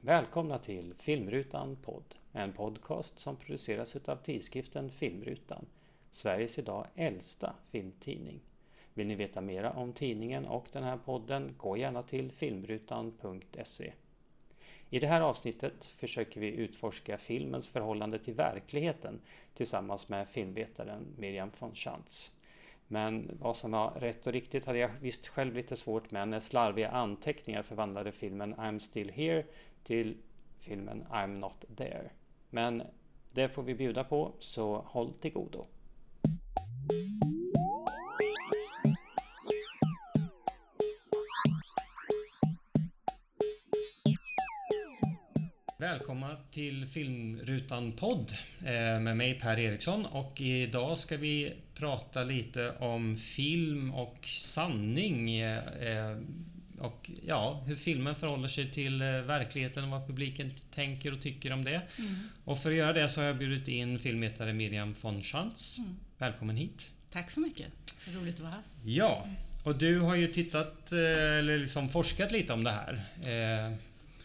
Välkomna till Filmrutan Podd, en podcast som produceras av tidskriften Filmrutan, Sveriges idag äldsta filmtidning. Vill ni veta mera om tidningen och den här podden, gå gärna till filmrutan.se. I det här avsnittet försöker vi utforska filmens förhållande till verkligheten tillsammans med filmvetaren Miriam von Schantz. Men vad som var rätt och riktigt hade jag visst själv lite svårt med när slarviga anteckningar förvandlade filmen I'm still here till filmen I'm not there. Men det får vi bjuda på, så håll till godo. Välkomna till Filmrutan-podd eh, med mig Per Eriksson och idag ska vi prata lite om film och sanning eh, eh, och ja, hur filmen förhåller sig till eh, verkligheten och vad publiken tänker och tycker om det. Mm. Och för att göra det så har jag bjudit in filmvetare Miriam von Schantz. Mm. Välkommen hit! Tack så mycket! Roligt att vara här. Ja, och du har ju tittat eller liksom forskat lite om det här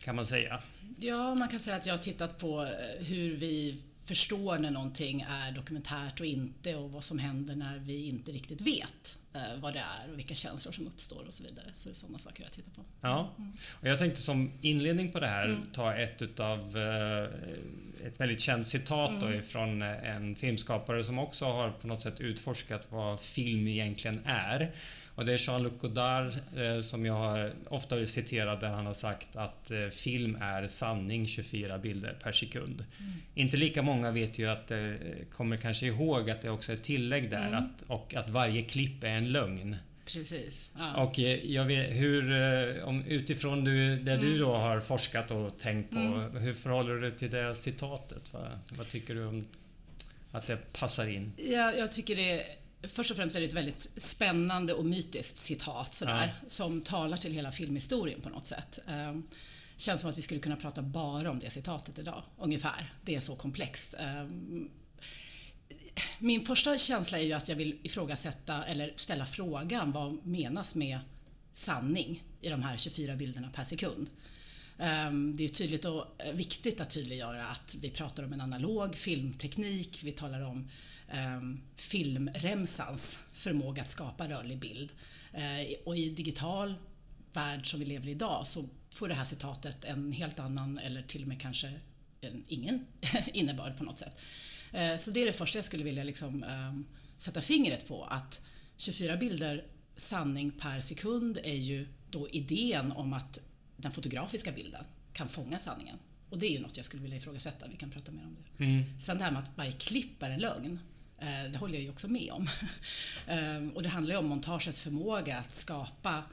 kan man säga. Ja, man kan säga att jag har tittat på eh, hur vi förstår när någonting är dokumentärt och inte och vad som händer när vi inte riktigt vet eh, vad det är och vilka känslor som uppstår och så vidare. Så det är sådana saker jag tittar på. Ja, mm. och jag tänkte som inledning på det här mm. ta ett utav eh, ett väldigt känt citat mm. då ifrån en filmskapare som också har på något sätt utforskat vad film egentligen är. Och det är Jean-Luc Godard eh, som jag har ofta citerat där han har sagt att eh, film är sanning 24 bilder per sekund. Mm. Inte lika många vet ju att eh, kommer kanske ihåg att det också är ett tillägg där mm. att, och att varje klipp är en lögn. Precis. Ja. Och eh, jag vet hur, eh, om, utifrån du, det mm. du då har forskat och tänkt på, mm. hur förhåller du dig till det citatet? Vad, vad tycker du om att det passar in? Ja, jag tycker det Först och främst är det ett väldigt spännande och mytiskt citat sådär, ja. som talar till hela filmhistorien på något sätt. Um, känns som att vi skulle kunna prata bara om det citatet idag, ungefär. Det är så komplext. Um, min första känsla är ju att jag vill ifrågasätta eller ställa frågan vad menas med sanning i de här 24 bilderna per sekund. Um, det är tydligt och viktigt att tydliggöra att vi pratar om en analog filmteknik, vi talar om filmremsans förmåga att skapa rörlig bild. Uh, och i digital värld som vi lever i idag så får det här citatet en helt annan eller till och med kanske en, ingen innebörd på något sätt. Uh, så det är det första jag skulle vilja liksom, um, sätta fingret på att 24 bilder sanning per sekund är ju då idén om att den fotografiska bilden kan fånga sanningen. Och det är ju något jag skulle vilja ifrågasätta, vi kan prata mer om det. Mm. Sen det här med att varje klipp är en lögn, eh, det håller jag ju också med om. Ehm, och det handlar ju om montagets förmåga att skapa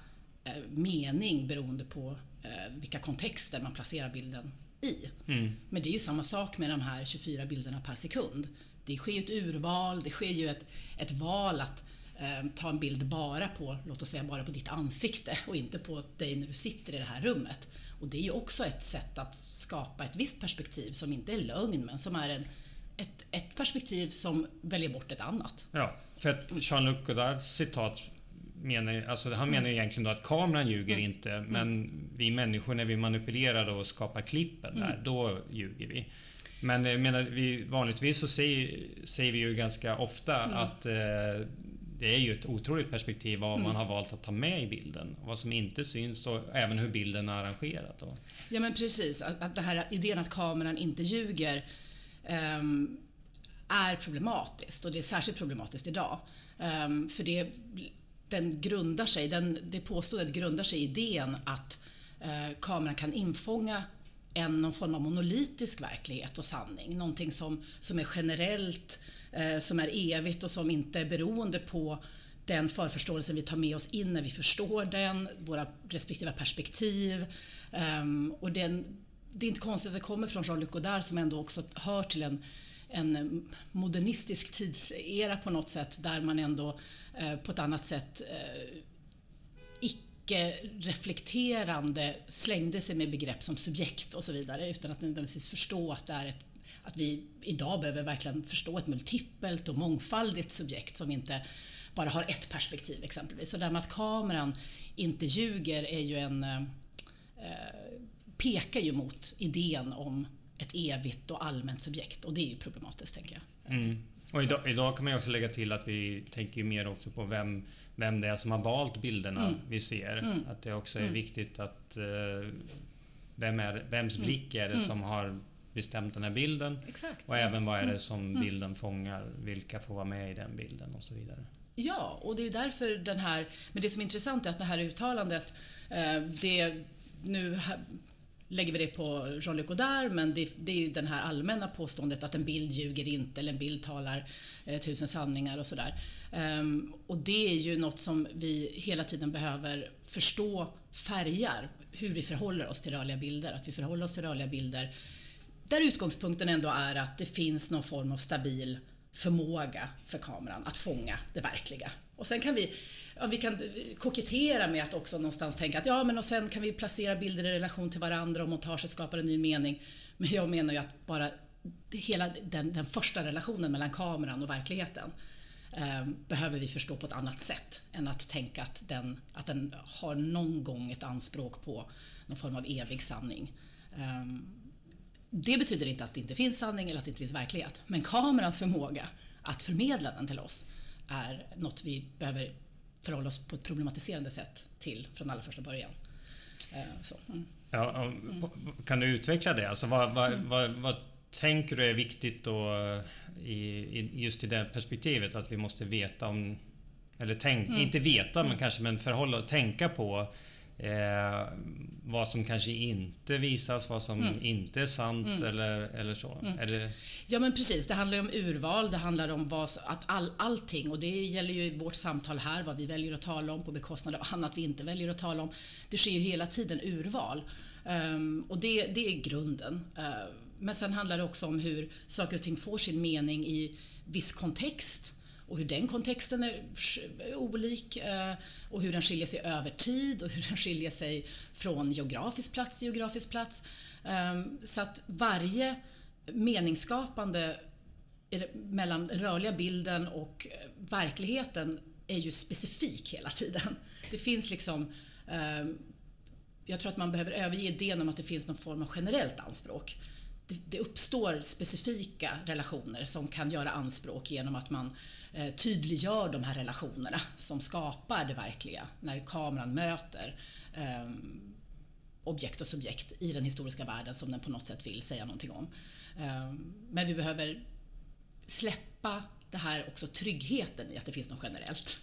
eh, mening beroende på eh, vilka kontexter man placerar bilden i. Mm. Men det är ju samma sak med de här 24 bilderna per sekund. Det sker ju ett urval, det sker ju ett, ett val att eh, ta en bild bara på, låt oss säga bara på ditt ansikte och inte på dig när du sitter i det här rummet. Och det är ju också ett sätt att skapa ett visst perspektiv som inte är lögn men som är en, ett, ett perspektiv som väljer bort ett annat. Ja, för att Jean-Luc Godards citat menar, alltså han menar mm. egentligen då att kameran ljuger mm. inte mm. men vi människor när vi manipulerar och skapar klippen där, mm. då ljuger vi. Men jag menar, vi, vanligtvis så säger, säger vi ju ganska ofta mm. att eh, det är ju ett otroligt perspektiv vad mm. man har valt att ta med i bilden. Vad som inte syns och även hur bilden är arrangerad. Då. Ja men precis, att, att den här idén att kameran inte ljuger Ehm, är problematiskt och det är särskilt problematiskt idag. Um, för det, den grundar sig, den, det påståendet grundar sig i idén att uh, kameran kan infånga en någon form av monolitisk verklighet och sanning. Någonting som, som är generellt, eh, som är evigt och som inte är beroende på den förförståelsen vi tar med oss in när vi förstår den, våra respektive perspektiv. Um, och den, det är inte konstigt att det kommer från Jean-Luc Godard som ändå också hör till en, en modernistisk tidsera på något sätt där man ändå eh, på ett annat sätt eh, reflekterande slängde sig med begrepp som subjekt och så vidare utan att nödvändigtvis förstå att det är ett att vi idag behöver verkligen förstå ett multipelt och mångfaldigt subjekt som inte bara har ett perspektiv exempelvis. Så det här med att kameran inte ljuger är ju en eh, eh pekar ju mot idén om ett evigt och allmänt subjekt och det är ju problematiskt tänker jag. Mm. Och idag, idag, kan man ju också lägga till att vi tänker mer också på vem, vem det är som har valt bilderna mm. vi ser. Mm. Att det också är mm. viktigt att uh, vem är, vems mm. blick är det mm. som har bestämt den här bilden? Exakt. Och även vad är det som bilden fångar? Vilka får vara med i den bilden och så vidare. Ja, och det är därför den här, men det som är intressant är att det här uttalandet, eh, det nu lägger vi det på Jean-Luc Godard, men det, det, är ju det här allmänna påståendet att en bild ljuger inte, eller en bild talar eh, tusen sanningar och sådär. Um, och det är ju något som vi hela tiden behöver förstå färgar hur vi förhåller oss till rörliga bilder. Att vi förhåller oss till rörliga bilder där utgångspunkten ändå är att det finns någon form av stabil förmåga för kameran att fånga det verkliga. Och sen kan vi, ja, vi kan eh, kokettera med att också någonstans tänka att ja men och sen kan vi placera bilder i relation till varandra och montaget skapar en ny mening. Men jag menar ju att bara hela den, den första relationen mellan kameran och verkligheten eh, behöver vi förstå på ett annat sätt än att tänka att den, att den har någon gång ett anspråk på någon form av evig sanning. Eh, det betyder inte att det inte finns sanning eller att det inte finns verklighet. Men kamerans förmåga att förmedla den till oss är något vi behöver förhålla oss på ett problematiserande sätt till från allra första början. Eh, så, mm. Ja, mm. Kan du utveckla det? Alltså vad, vad, mm. vad, vad, tänker du är viktigt då i, i, just i det perspektivet att vi måste veta om eller tänk, mm. inte veta men mm. kanske men förhålla och tänka på Eh, vad som kanske inte visas, vad som mm. inte är sant mm. eller, eller så. Mm. Det... Ja men precis, det handlar ju om urval, det handlar om vad, att all, allting och det gäller ju vårt samtal här, vad vi väljer att tala om på bekostnad av annat vi inte väljer att tala om. Det sker ju hela tiden urval. Um, och det, det är grunden. Uh, men sen handlar det också om hur saker och ting får sin mening i viss kontext och hur den kontexten är olik eh, och hur den skiljer sig över tid och hur den skiljer sig från geografisk plats till geografisk plats. Ehm, så att varje meningsskapande mellan den rörliga bilden och eh, verkligheten är ju specifik hela tiden. Det finns liksom ehm, jag tror att man behöver överge idén om att det finns någon form av generellt anspråk. Det, uppstår specifika relationer som kan göra anspråk genom att man eh, tydliggör de här relationerna som skapar det verkliga när kameran möter ehm, objekt och subjekt i den historiska världen som den på något sätt vill säga någonting om. Ehm, men vi behöver släppa det här också tryggheten i att det finns något generellt.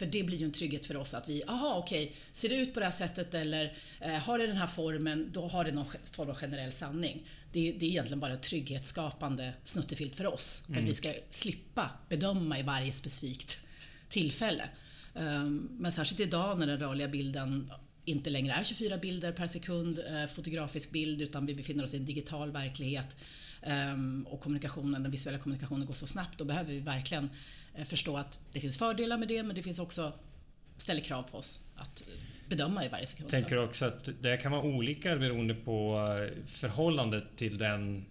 För det blir ju en trygghet för oss att vi, aha okej, okay, ser det ut på det här sättet eller eh, har det den här formen, då har det någon form av generell sanning. Det, det är egentligen bara ett trygghetsskapande snuttefilt för oss. För mm. att vi ska slippa bedöma i varje specifikt tillfälle. Um, men särskilt idag när den rörliga bilden inte längre är 24 bilder per sekund eh, fotografisk bild utan vi befinner oss i en digital verklighet um, och kommunikationen, den visuella kommunikationen går så snabbt. Då behöver vi verkligen förstå att det finns fördelar med det men det finns också ställer krav på oss att bedöma i varje sekund. Tänker också att det kan vara olika beroende på eh, förhållandet till den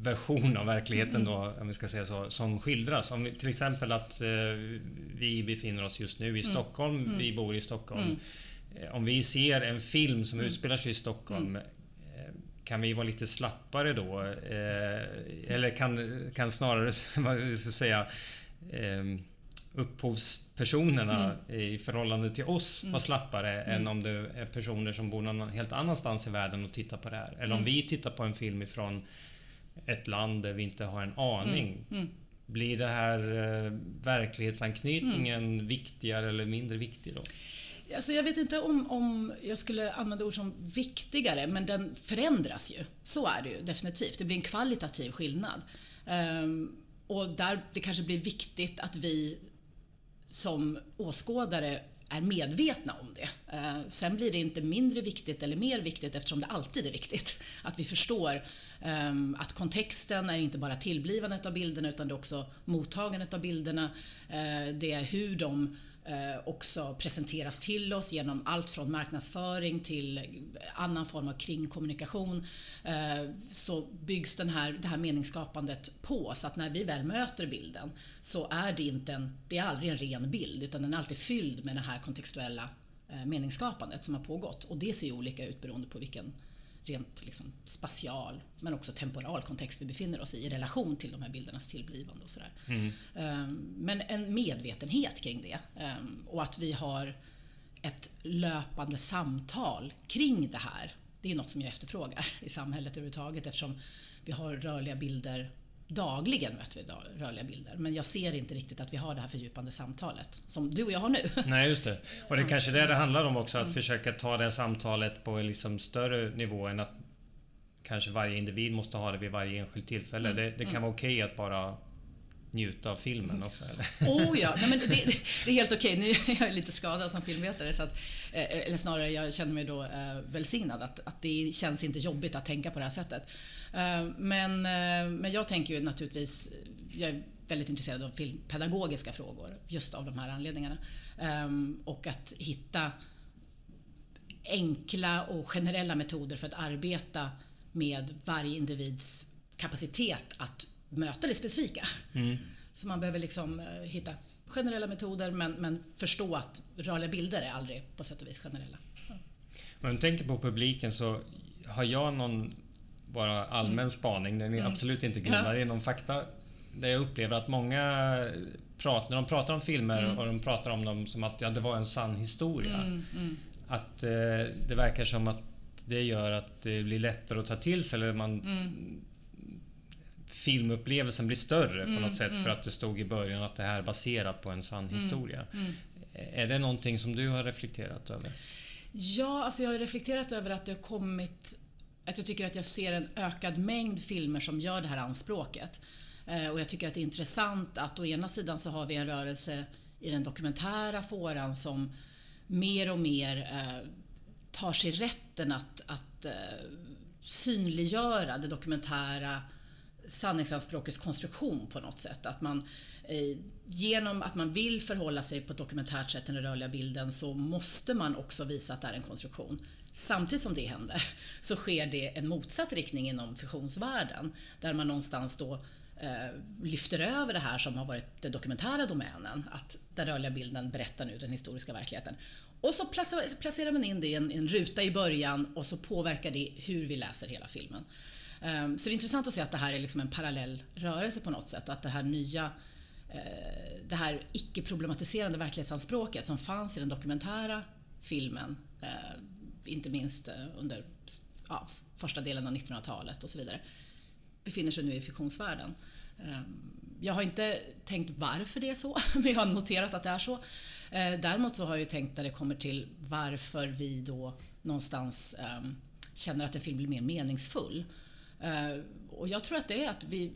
version av verkligheten mm. då, om vi ska säga så, som skildras. Om till exempel att eh, vi befinner oss just nu i mm. Stockholm, mm. vi bor i Stockholm. Mm. Eh, om vi ser en film som mm. utspelar sig i Stockholm mm kan vi vara lite slappare då? Eh, eller kan, kan snarare, vad ska säga, eh, upphovspersonerna mm. i förhållande till oss mm. vara slappare mm. än om det är personer som bor någon helt annanstans i världen och tittar på det här. Eller om mm. vi tittar på en film ifrån ett land där vi inte har en aning. Mm. Mm. Blir det här eh, verklighetsanknytningen viktigare eller mindre viktig då? Alltså jag vet inte om, om jag skulle använda ord som viktigare, men den förändras ju. Så är det ju definitivt. Det blir en kvalitativ skillnad. Um, och där det kanske blir viktigt att vi som åskådare är medvetna om det. Uh, sen blir det inte mindre viktigt eller mer viktigt eftersom det alltid är viktigt. Att vi förstår um, att kontexten är inte bara tillblivandet av bilderna utan det är också mottagandet av bilderna. Uh, det är hur de eh, också presenteras till oss genom allt från marknadsföring till annan form av kringkommunikation. Eh, så byggs den här, det här meningsskapandet på så att när vi väl möter bilden så är det inte en, det är aldrig en ren bild utan den är alltid fylld med det här kontextuella eh, meningsskapandet som har pågått. Och det ser ju olika ut beroende på vilken rent liksom spatial men också temporal kontext vi befinner oss i i relation till de här bildernas tillblivande och sådär. Mm. Um, men en medvetenhet kring det um, och att vi har ett löpande samtal kring det här. Det är något som jag efterfrågar i samhället överhuvudtaget eftersom vi har rörliga bilder dagligen möter vi rörliga bilder. Men jag ser inte riktigt att vi har det här fördjupande samtalet som du och jag har nu. Nej, just det. Och det är kanske det det handlar om också, att mm. försöka ta det samtalet på en liksom större nivå än att kanske varje individ måste ha det vid varje enskilt tillfälle. Mm. Det, det, kan mm. vara okej okay att bara njuta av filmen också? Eller? Oh ja, Nej, men det, det, det är helt okej. Nu är jag lite skadad som filmvetare, så att, eh, eller snarare jag känner mig då eh, välsignad att, att det känns inte jobbigt att tänka på det här sättet. Eh, men, eh, men jag tänker ju naturligtvis, jag är väldigt intresserad av filmpedagogiska frågor just av de här anledningarna. Och att hitta enkla och generella metoder för att arbeta med varje individs kapacitet att möta det specifika. Mm. Så man behöver liksom eh, hitta generella metoder men, men förstå att rörliga bilder är aldrig på sätt och vis generella. Ja. Om du tänker på publiken så har jag någon bara allmän mm. spaning, den är mm. absolut inte grundad ja. i någon fakta. Där jag upplever att många pratar, när de pratar om filmer mm. och de pratar om dem som att ja, det var en sann historia. Mm, mm. Att eh, det verkar som att det gör att det blir lättare att ta till sig eller man mm filmupplevelsen blir större mm, på något sätt mm. för att det stod i början att det här är baserat på en sann mm, historia. Mm. Är det någonting som du har reflekterat över? Ja, alltså jag har reflekterat över att det har kommit att jag tycker att jag ser en ökad mängd filmer som gör det här anspråket. Eh, och jag tycker att det är intressant att å ena sidan så har vi en rörelse i den dokumentära fåran som mer och mer eh, tar sig rätten att, att eh, synliggöra det dokumentära sanningsanspråkets konstruktion på något sätt. Att man eh, genom att man vill förhålla sig på ett dokumentärt sätt till den rörliga bilden så måste man också visa att det är en konstruktion. Samtidigt som det händer så sker det en motsatt riktning inom fiktionsvärlden där man någonstans då eh, lyfter över det här som har varit den dokumentära domänen. Att den rörliga bilden berättar nu den historiska verkligheten. Och så placerar man in det i en, en ruta i början och så påverkar det hur vi läser hela filmen. Ehm, så det är intressant att se att det här är liksom en parallell rörelse på något sätt. Att det här nya, eh, det här icke-problematiserande verklighetsanspråket som fanns i den dokumentära filmen, eh, inte minst eh, under ja, första delen av 1900-talet och så vidare, befinner sig nu i fiktionsvärlden. Ehm, jag har inte tänkt varför det är så, men jag har noterat att det är så. Däremot så har jag ju tänkt när det kommer till varför vi då någonstans ehm, känner att en film blir mer meningsfull. Eh, och jag tror att det är att vi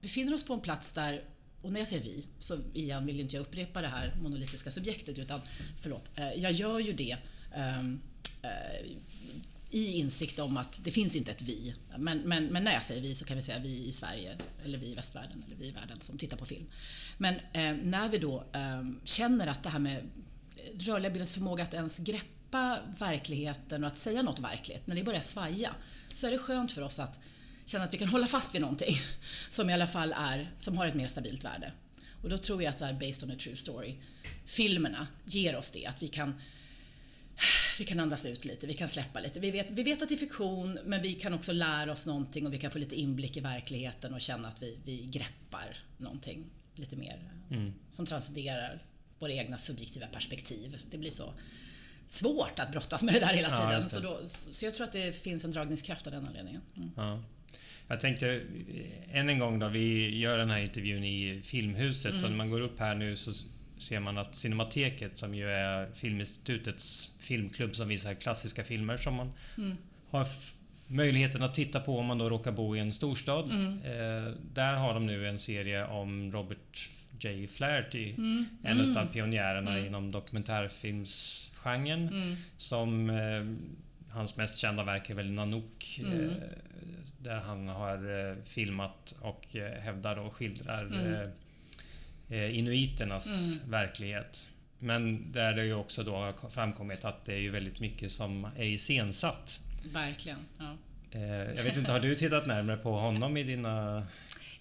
befinner oss på en plats där och när jag säger vi, så igen vill inte jag upprepa det här monolitiska subjektet utan förlåt, eh, jag gör ju det ehm, eh, i insikt om att det finns inte ett vi. Men, men, men, när jag säger vi så kan vi säga vi i Sverige, eller vi i västvärlden, eller vi i världen som tittar på film. Men eh, när vi då eh, känner att det här med rörliga bildens förmåga att ens greppa verkligheten och att säga något verkligt, när det börjar svaja, så är det skönt för oss att känna att vi kan hålla fast vid någonting som i alla fall är, som har ett mer stabilt värde. Och då tror jag att det här Based on a True Story filmerna ger oss det, att vi kan vi kan andas ut lite, vi kan släppa lite. Vi vet, vi vet att det är fiktion, men vi kan också lära oss någonting och vi kan få lite inblick i verkligheten och känna att vi, vi greppar någonting lite mer mm. som transcenderar våra egna subjektiva perspektiv. Det blir så svårt att brottas med det där hela tiden. Ja, så, då, så jag tror att det finns en dragningskraft av den anledningen. Mm. Ja. Jag tänkte än en gång då, vi gör den här intervjun i Filmhuset mm. och när man går upp här nu så ser man att Cinemateket som ju är Filminstitutets filmklubb som visar klassiska filmer som man mm. har möjligheten att titta på om man då råkar bo i en storstad. Mm. Eh, där har de nu en serie om Robert J. Flaherty, mm. en mm. av pionjärerna mm. inom dokumentärfilms genren. Mm. Som eh, hans mest kända verk är väl Nanook. Mm. Eh, där han har eh, filmat och eh, hävdar och skildrar. Eh, eh, inuiternas verklighet. Men där det ju också då har framkommit att det är ju väldigt mycket som är iscensatt. Verkligen. Ja. Jag vet inte, har du tittat närmare på honom i dina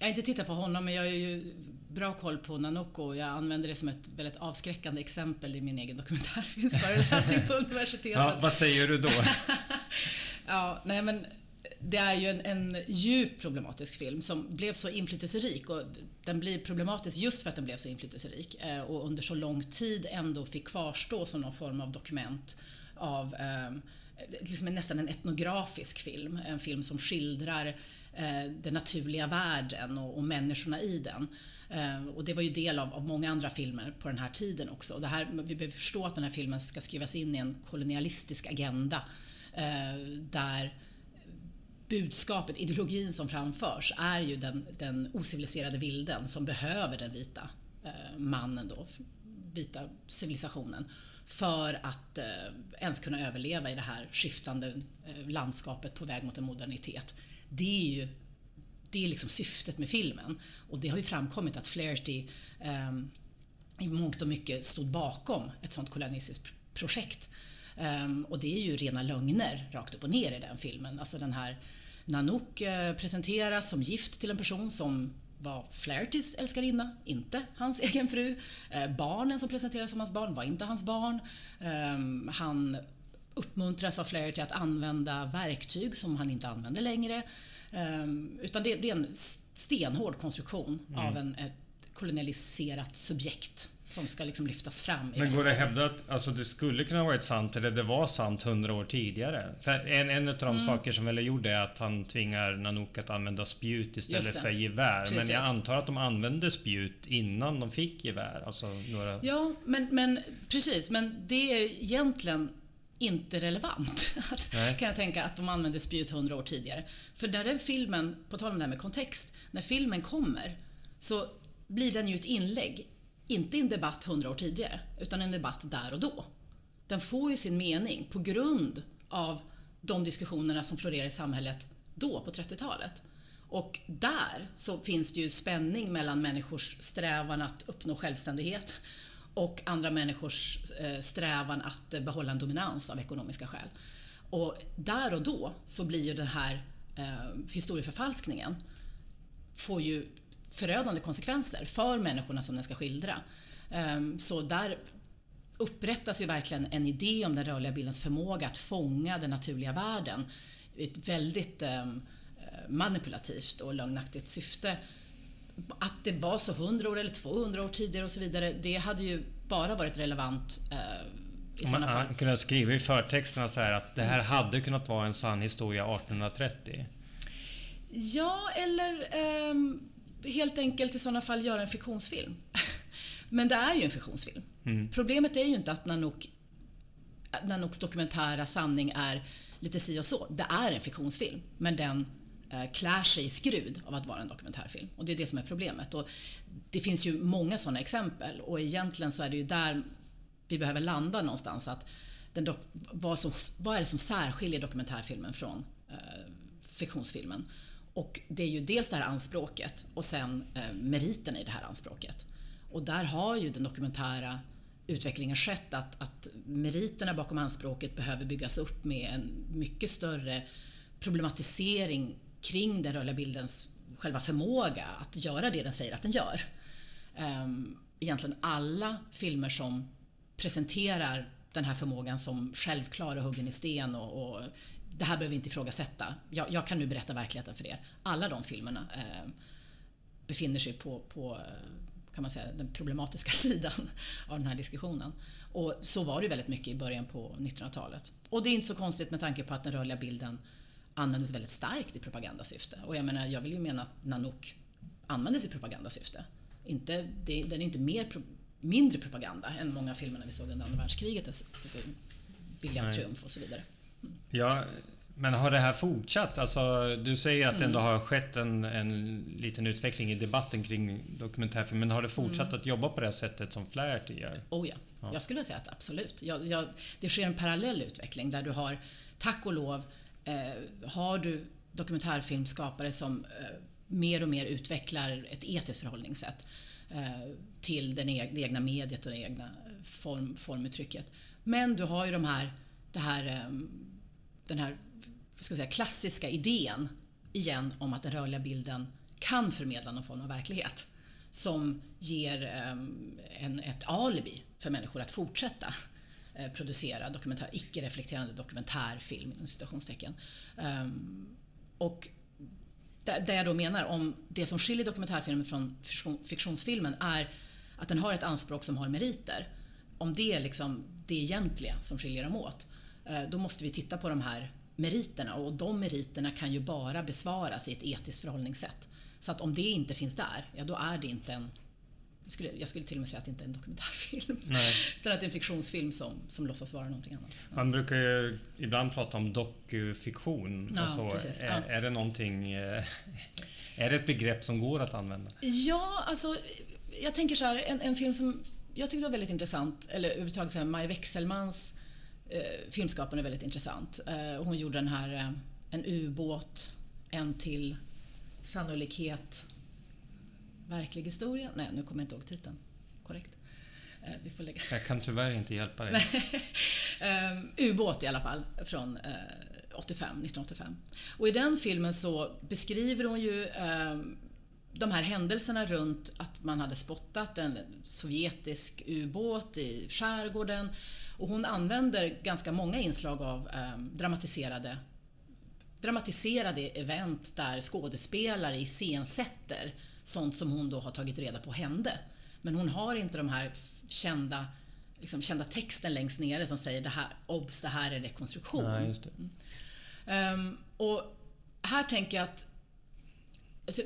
Jag har inte tittat på honom, men jag har ju bra koll på Nanook och jag använder det som ett väldigt avskräckande exempel i min egen dokumentärfilmsföreläsning på universitetet. Ja, vad säger du då? ja, nej men det är ju en, en djupt problematisk film som blev så inflytelserik och den blir problematisk just för att den blev så inflytelserik eh, och under så lång tid ändå fick kvarstå som någon form av dokument av eh, liksom nästan en etnografisk film. En film som skildrar eh, den naturliga världen och, och människorna i den. Eh, och det var ju del av, av, många andra filmer på den här tiden också. det här, vi behöver förstå att den här filmen ska skrivas in i en kolonialistisk agenda eh, där budskapet, ideologin som framförs är ju den, den ociviliserade vilden som behöver den vita eh, mannen då, vita civilisationen för att eh, ens kunna överleva i det här skiftande eh, landskapet på väg mot en modernitet. Det är ju det är liksom syftet med filmen. Och det har ju framkommit att Flaherty um, i mångt och mycket stod bakom ett sånt kolonialistiskt projekt. Um, och det är ju rena lögner rakt upp och ner i den filmen. Alltså den här Nanook uh, presenteras som gift till en person som var Flahertys älskarinna, inte hans egen fru. Eh, barnen som presenteras som hans barn var inte hans barn. Eh, han uppmuntras av Flaherty att använda verktyg som han inte använder längre. Um, utan det, det, är en stenhård konstruktion mm. av en, ett kolonialiserat subjekt som ska liksom lyftas fram. Men går det att hävda att alltså, det skulle kunna varit sant eller det var sant hundra år tidigare? För en, en av de mm. saker som väl gjorde är att han tvingar Nanook att använda spjut istället för gevär. Precis. Men jag antar att de använde spjut innan de fick gevär. Alltså några... Ja, men, men precis. Men det är egentligen inte relevant. kan jag tänka att de använde spjut hundra år tidigare. För när den filmen, på tal om det här med kontext, när filmen kommer så blir den ju ett inlägg, inte en debatt hundra år tidigare, utan en debatt där och då. Den får ju sin mening på grund av de diskussionerna som florerar i samhället då, på 30-talet. Och där så finns det ju spänning mellan människors strävan att uppnå självständighet och andra människors eh, strävan att behålla en dominans av ekonomiska skäl. Och där och då så blir ju den här eh, historieförfalskningen får ju förödande konsekvenser för människorna som den ska skildra. Um, så där upprättas ju verkligen en idé om den rörliga bildens förmåga att fånga den naturliga världen. I Ett väldigt um, manipulativt och lögnaktigt syfte. Att det var så 100 år eller 200 år tidigare och så vidare, det hade ju bara varit relevant uh, i sådana fall. Man kunde skriva i förtexterna så här att det här hade kunnat vara en sann historia 1830. Ja, eller um, helt enkelt i sådana fall göra en fiktionsfilm. Men det är ju en fiktionsfilm. Mm. Problemet är ju inte att Nanook, Nanooks dokumentära sanning är lite si och så. Det är en fiktionsfilm, men den eh, Eh, klär sig i skrud av att vara en dokumentärfilm. Och det är det som är problemet. Och det finns ju många sådana exempel och egentligen så är det ju där vi behöver landa någonstans. Att den vad, som, vad är det som särskiljer dokumentärfilmen från eh, fiktionsfilmen? Och det är ju dels det här anspråket och sen eh, meriten i det här anspråket. Och där har ju den dokumentära utvecklingen skett att, att meriterna bakom anspråket behöver byggas upp med en mycket större problematisering kring den rörliga bildens själva förmåga att göra det den säger att den gör. Um, egentligen alla filmer som presenterar den här förmågan som självklar och huggen i sten och, och det här behöver vi inte ifrågasätta. Jag, jag kan nu berätta verkligheten för er. Alla de filmerna eh, befinner sig på, på kan man säga, den problematiska sidan av den här diskussionen. Och så var det väldigt mycket i början på 1900-talet. Och det är inte så konstigt med tanke på att den rörliga bilden användes väldigt starkt i propagandasyfte. Och jag menar, jag vill ju mena att Nanook användes i propagandasyfte. Inte, det, den är inte mer, mindre propaganda än många filmerna vi såg under andra världskriget. Biljans triumf och så vidare. Ja, men har det här fortsatt? Alltså, du säger att det ändå mm. har skett en, en liten utveckling i debatten kring dokumentärfilm. Men har det fortsatt mm. att jobba på det sättet som Flaherty gör? Oh ja, ja. jag skulle säga att absolut. Jag, jag, det sker en parallell utveckling där du har, tack och lov, eh, har du dokumentärfilmskapare som eh, mer och mer utvecklar ett etiskt förhållningssätt eh, till den e det egna mediet och det egna eh, form, formuttrycket. Men du har ju de här, det här eh, den här ska säga, klassiska idén igen om att den rörliga bilden kan förmedla någon form av verklighet som ger ehm, en, ett alibi för människor att fortsätta Eh, producera dokumentär, icke-reflekterande dokumentärfilm inom citationstecken. Um, och det jag då menar om det som skiljer dokumentärfilmen från fiktionsfilmen är att den har ett anspråk som har meriter. Om det är liksom det egentliga som skiljer dem åt, eh, då måste vi titta på de här meriterna och de meriterna kan ju bara besvaras i ett etiskt förhållningssätt. Så att om det inte finns där, ja då är det inte en skulle, jag skulle till och med säga att det inte är en dokumentärfilm. Nej. Utan att det är en fiktionsfilm som, som låtsas vara någonting annat. Man brukar ju ibland prata om dokufiktion. Ja, alltså, är, ja. är det någonting... Eh, är det ett begrepp som går att använda? Ja, alltså jag tänker så här, en, en film som jag tyckte var väldigt intressant, eller överhuvudtaget Maj Wechselmans eh, filmskapande är väldigt intressant. Eh, hon gjorde den här eh, En ubåt, en till sannolikhet verklig historia. Nej, nu kommer jag inte ihåg titeln korrekt. Eh, vi får lägga. Jag kan tyvärr inte hjälpa dig. um, ubåt i alla fall, från uh, 85, 1985. Och i den filmen så beskriver hon ju um, de här händelserna runt att man hade spottat en sovjetisk ubåt i skärgården. Och hon använder ganska många inslag av um, dramatiserade dramatiserade event där skådespelare iscensätter sånt som hon då har tagit reda på hände. Men hon har inte de här kända, liksom, kända texten längst nere som säger det här, obs, det här är rekonstruktion. Nej, um, och här tänker jag att alltså,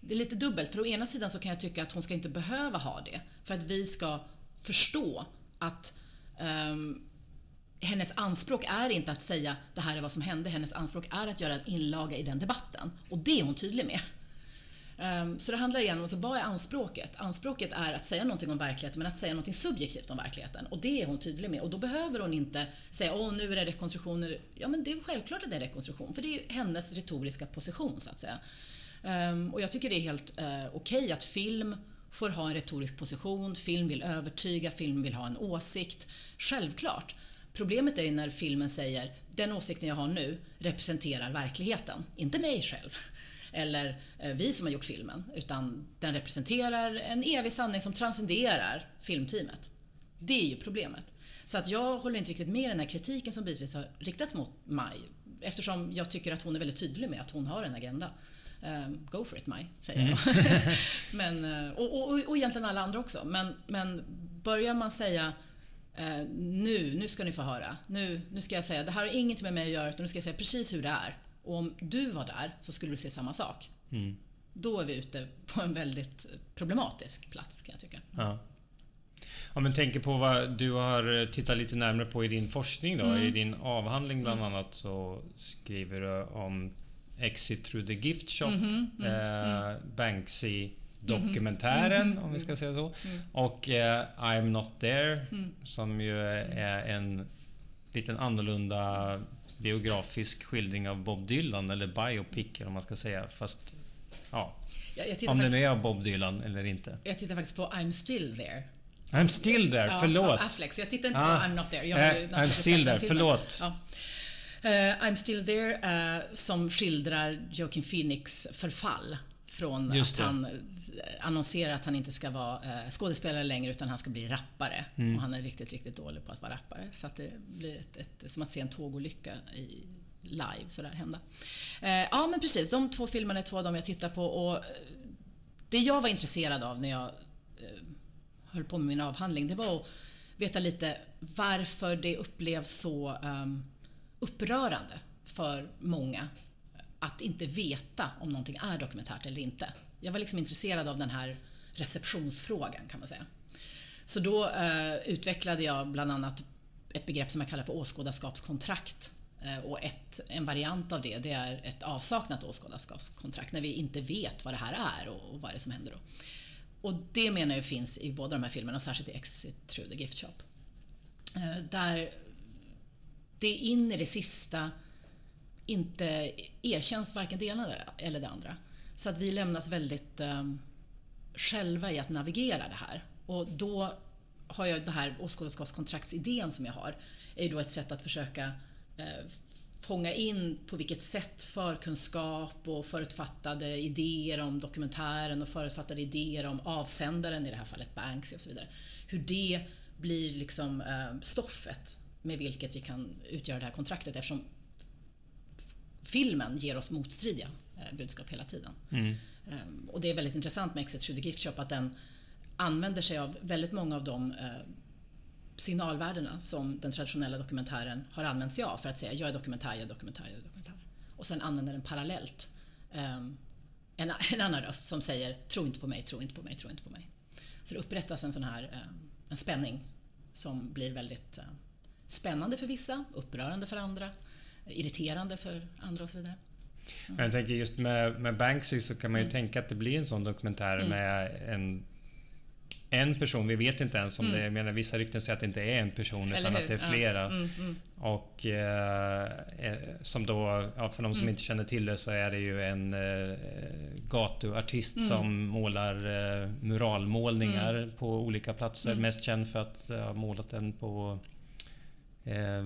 det är lite dubbelt. För å ena sidan så kan jag tycka att hon ska inte behöva ha det. För att vi ska förstå att um, hennes anspråk är inte att säga det här är vad som hände. Hennes anspråk är att göra en inlaga i den debatten. Och det är hon tydlig med. Um, så det handlar igen om, alltså, vad är anspråket? Anspråket är att säga någonting om verkligheten, men att säga någonting subjektivt om verkligheten. Och det är hon tydlig med. Och då behöver hon inte säga, åh nu är det rekonstruktioner. Ja men det är självklart att det är rekonstruktion, för det är hennes retoriska position så att säga. Um, och jag tycker det är helt uh, okej okay att film får ha en retorisk position, film vill övertyga, film vill ha en åsikt. Självklart. Problemet är ju när filmen säger, den åsikten jag har nu representerar verkligheten, inte mig själv eller eh, vi som har gjort filmen. Utan den representerar en evig sanning som transcenderar filmteamet. Det är ju problemet. Så att jag håller inte riktigt med den här kritiken som bitvis har riktats mot Maj. Eftersom jag tycker att hon är väldigt tydlig med att hon har en agenda. Um, go for it Maj, säger mm. jag. men, eh, och, och, och egentligen alla andra också. Men, men börjar man säga uh, nu, nu ska ni få höra. Nu, nu ska jag säga, det här har inget med mig att göra utan nu ska jag säga precis hur det är. Och om du var där så skulle du se samma sak. Mm. Då är vi ute på en väldigt problematisk plats kan jag tycka. Ja. Om man tänker på vad du har tittat lite närmare på i din forskning då. Mm. I din avhandling bland mm. annat så skriver du om Exit through the gift shop. Mm -hmm. eh, Banksy dokumentären mm -hmm. om vi ska säga så. Mm. Och eh, I'm not there mm. som ju är en liten annorlunda biografisk skildring av Bob Dylan eller biopic eller vad man ska säga. Fast ja, ja om det nu är av Bob Dylan eller inte. Jag tittar faktiskt på I'm still there. I'm still there, ja, förlåt. Affleck, jag tittar inte ah. på I'm not there. Jag uh, I'm still there, förlåt. Ja. Uh, I'm still there uh, som skildrar Joaquin Phoenix förfall. Från att han annonserar att han inte ska vara eh, skådespelare längre utan han ska bli rappare. Mm. Och han är riktigt, riktigt dålig på att vara rappare. Så att det blir ett, ett, som att se en tågolycka i live sådär hända. Eh, ja men precis, de två filmerna är två av dem jag tittar på. Och eh, det jag var intresserad av när jag eh, höll på med min avhandling, det var att veta lite varför det upplevs så um, upprörande för många att inte veta om någonting är dokumentärt eller inte. Jag var liksom intresserad av den här receptionsfrågan kan man säga. Så då eh, utvecklade jag bland annat ett begrepp som jag kallar för åskådarskapskontrakt. Eh, och ett, en variant av det, det är ett avsaknat åskådarskapskontrakt när vi inte vet vad det här är och, och vad är som händer då. Och det menar jag finns i båda de här filmerna, särskilt i Exit through the gift shop. Eh, där det in i det sista inte erkänns varken det ena eller det andra. Så att vi lämnas väldigt eh, själva i att navigera det här. Och då har jag det här åskådarskapskontraktsidén som jag har, är ju då ett sätt att försöka eh, fånga in på vilket sätt förkunskap och förutfattade idéer om dokumentären och förutfattade idéer om avsändaren, i det här fallet Banksy och så vidare. Hur det blir liksom eh, stoffet med vilket vi kan utgöra det här kontraktet eftersom filmen ger oss motstridiga budskap hela tiden. Mm. Um, och det är väldigt intressant med Exit through the gift shop att den använder sig av väldigt många av de uh, signalvärdena som den traditionella dokumentären har använt sig av för att säga jag är dokumentär, jag är dokumentär, jag är dokumentär. Och sen använder den parallellt um, en, en, annan röst som säger tro inte på mig, tro inte på mig, tro inte på mig. Så det upprättas en sån här um, en spänning som blir väldigt uh, spännande för vissa, upprörande för andra, irriterande för andra och så vidare. Mm. Jag tänker just med, med Banksy så kan man ju mm. tänka att det blir en sån dokumentär mm. med en en person, vi vet inte ens om mm. det, jag menar vissa rykten säger att det inte är en person utan att det är flera. Mm, mm. Och eh, eh, som då, ja, för de som mm. inte känner till det så är det ju en eh, gatuartist som målar eh, muralmålningar på olika platser. Mest känd för att ha målat den på eh,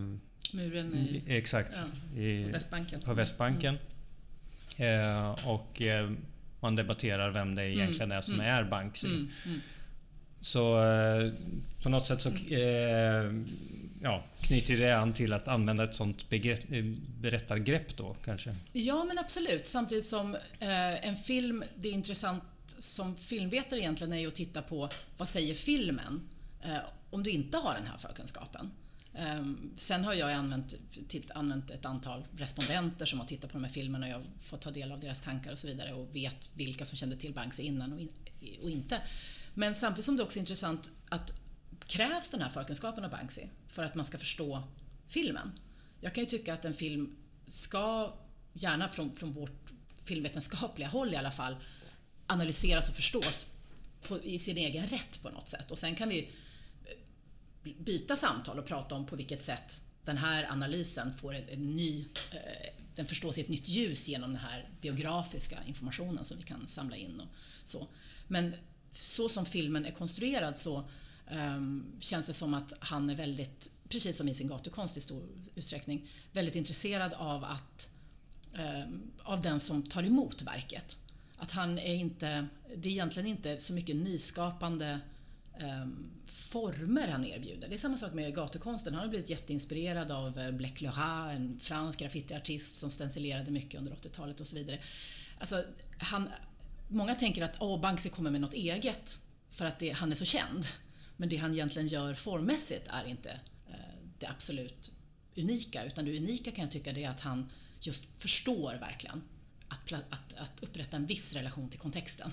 Muren i, exakt, ja, i, på Västbanken. På Västbanken. Eh, och eh, man debatterar vem det egentligen mm. är som mm. är Banksy. Mm. Så eh, på något sätt så eh, ja, knyter det an till att använda ett sånt begrepp, berättargrepp då kanske? Ja men absolut. Samtidigt som eh, en film, det är intressant som filmvetare egentligen är ju att titta på vad säger filmen? Om du inte har den här förkunskapen. Um, sen har jag använt, titt, använt ett antal respondenter som har tittat på de här filmerna och jag har fått ta del av deras tankar och så vidare och vet vilka som kände till Banksy innan och, in, och inte. Men samtidigt som det också är intressant att krävs den här förkunskapen av Banksy för att man ska förstå filmen? Jag kan ju tycka att en film ska, gärna från, från vårt filmvetenskapliga håll i alla fall, analyseras och förstås på, i sin egen rätt på något sätt. Och sen kan vi byta samtal och prata om på vilket sätt den här analysen får en, en ny, eh, den förstås i ett nytt ljus genom den här biografiska informationen som vi kan samla in och så. Men så som filmen är konstruerad så um, känns det som att han är väldigt, precis som i sin gatukonst i stor utsträckning, väldigt intresserad av att um, av den som tar emot verket. Att han är inte, det är egentligen inte så mycket nyskapande Ehm, former han erbjuder. Det är samma sak med gatukonsten. Han har blivit jätteinspirerad av eh, Black Lerat, en fransk graffitiartist som stencilerade mycket under 80-talet och så vidare. Alltså, han, många tänker att oh, Banksy kommer med något eget för att det, han är så känd. Men det han egentligen gör formmässigt är inte eh, det absolut unika. Utan det unika kan jag tycka det är att han just förstår verkligen att, att, att upprätta en viss relation till kontexten.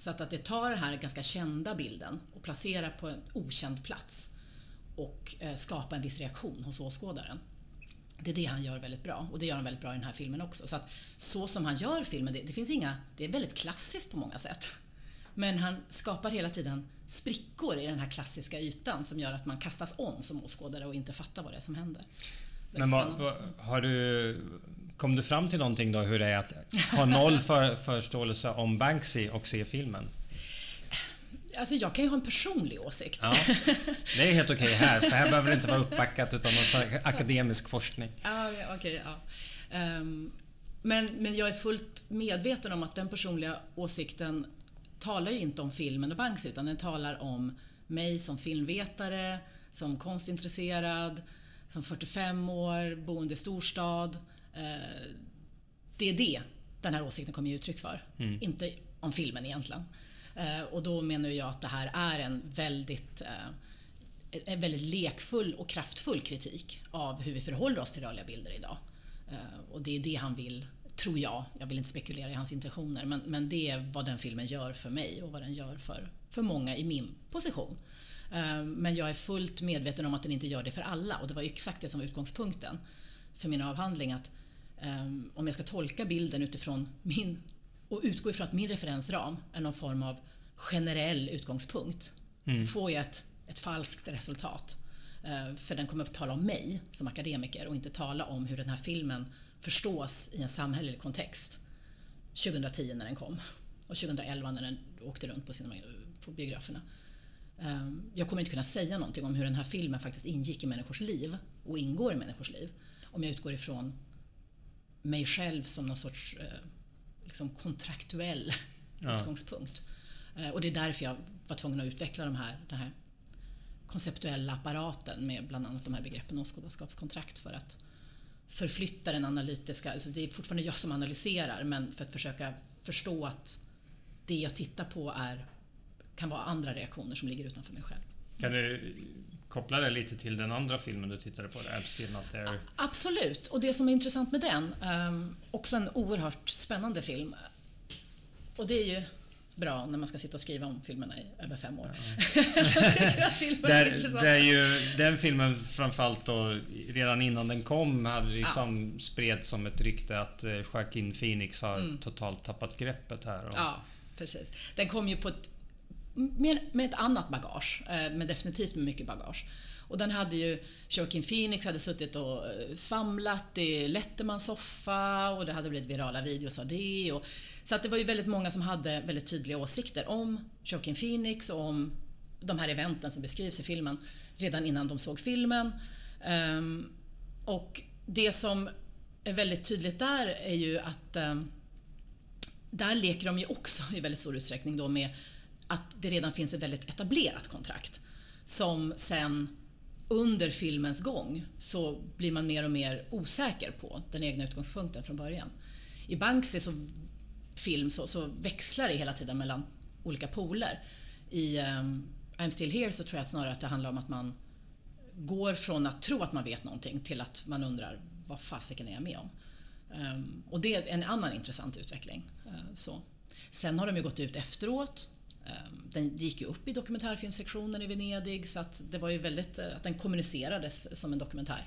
Så att, att det tar den här ganska kända bilden och placerar på en okänd plats och eh, skapar en viss reaktion hos åskådaren. Det är det han gör väldigt bra och det gör han väldigt bra i den här filmen också. Så, att, så som han gör filmen, det, det finns inga, det är väldigt klassiskt på många sätt. Men han skapar hela tiden sprickor i den här klassiska ytan som gör att man kastas om som åskådare och inte fattar vad det är som händer. Men vad, vad, har du, kom du fram till någonting då hur det är att ha noll för, förståelse om Banksy och se filmen? Alltså jag kan ju ha en personlig åsikt. Ja, det är helt okej okay här, för här behöver det inte vara uppbackat utan någon akademisk forskning. Ja, okay, ja. Um, men, men jag är fullt medveten om att den personliga åsikten talar ju inte om filmen och Banksy utan den talar om mig som filmvetare, som konstintresserad, som 45 år, boende i storstad. Eh, det är det den här åsikten kommer ge uttryck för. Mm. Inte om filmen egentligen. Eh, och då menar jag att det här är en väldigt eh, en väldigt lekfull och kraftfull kritik av hur vi förhåller oss till rörliga bilder idag. Och det är det han vill, tror jag, jag vill inte spekulera i hans intentioner, men, men det är vad den filmen gör för mig och vad den gör för, för många i min position. Men jag är fullt medveten om att den inte gör det för alla och det var exakt det som var utgångspunkten för min avhandling. Att um, om jag ska tolka bilden utifrån min och utgå ifrån att min referensram är någon form av generell utgångspunkt. Mm. Får jag ett, ett falskt resultat. Uh, för den kommer att tala om mig som akademiker och inte tala om hur den här filmen förstås i en samhällelig kontext. 2010 när den kom och 2011 när den åkte runt på, sina, på biograferna. Um, jag kommer inte kunna säga någonting om hur den här filmen faktiskt ingick i människors liv och ingår i människors liv. om jag utgår ifrån mig själv som någon sorts eh, liksom kontraktuell Ja. utgångspunkt. Eh, och det är därför jag var tvungen att utveckla de här, den här konceptuella apparaten med bland annat de här begreppen åskådarskapskontrakt för att förflytta den analytiska, alltså det är fortfarande jag som analyserar men för att försöka förstå att det jag tittar på är, kan vara andra reaktioner som ligger utanför mig själv. Kan du koppla det lite till den andra filmen du tittade på? I'm still not there. Absolut, och det som är intressant med den, um, också en oerhört spännande film. Och det är ju bra när man ska sitta och skriva om filmerna i över fem år. Där, det är ju, den filmen framförallt då, redan innan den kom, hade liksom ja. spred som ett rykte att eh, Joaquin Phoenix har mm. totalt tappat greppet här. Och... Ja, precis. Den kom ju på ett, med, med ett annat bagage, eh, men definitivt med mycket bagage. Och den hade ju Joaquin Phoenix hade suttit och eh, svamlat i Lettermans soffa och det hade blivit virala videos av det. Och, så att det var ju väldigt många som hade väldigt tydliga åsikter om Joaquin Phoenix och om de här eventen som beskrivs i filmen redan innan de såg filmen. Um, och det som är väldigt tydligt där är ju att um, där leker de ju också i väldigt stor utsträckning då med att det redan finns ett väldigt etablerat kontrakt som sen under filmens gång så blir man mer och mer osäker på den egna utgångspunkten från början. I Banksy så film så, så växlar det hela tiden mellan olika poler. I um, I'm still here så tror jag att snarare att det handlar om att man går från att tro att man vet någonting till att man undrar vad fasiken är jag med om? Um, och det är en annan intressant utveckling. Uh, så. Sen har de ju gått ut efteråt. Um, den gick ju upp i dokumentärfilmsektionen i Venedig så att det var ju väldigt, uh, att den kommunicerades som en dokumentär.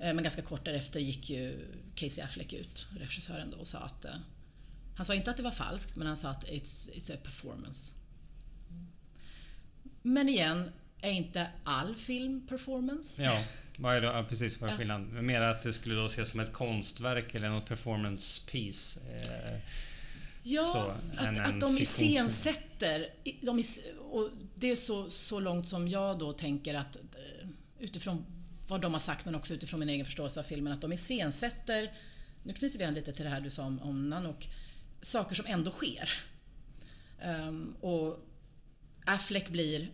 Uh, men ganska kort därefter gick ju Casey Affleck ut, regissören då, och sa att han sa inte att det var falskt, men han sa att it's, it's a performance. Men igen, är inte all film performance? Ja, vad är då, precis vad är skillnaden? Mer att det skulle då ses som ett konstverk eller något performance piece? Eh, ja, så, att, en, att de iscensätter, de is, och det är så, så långt som jag då tänker att eh, utifrån vad de har sagt men också utifrån min egen förståelse av filmen, att de iscensätter, nu knyter vi an lite till det här du sa om, om Nanook, saker som ändå sker. Um, och Affleck blir,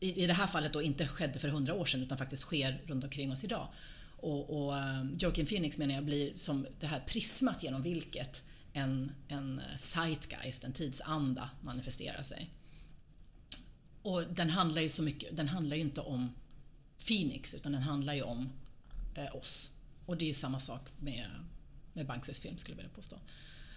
i, i det här fallet då inte skedde för hundra år sedan utan faktiskt sker runt omkring oss idag. Och, och um, Joaquin Phoenix menar jag blir som det här prismat genom vilket en, en zeitgeist, en tidsanda manifesterar sig. Och den handlar ju så mycket, den handlar ju inte om Phoenix utan den handlar ju om eh, oss. Och det är ju samma sak med, med Banksys film skulle jag vilja påstå.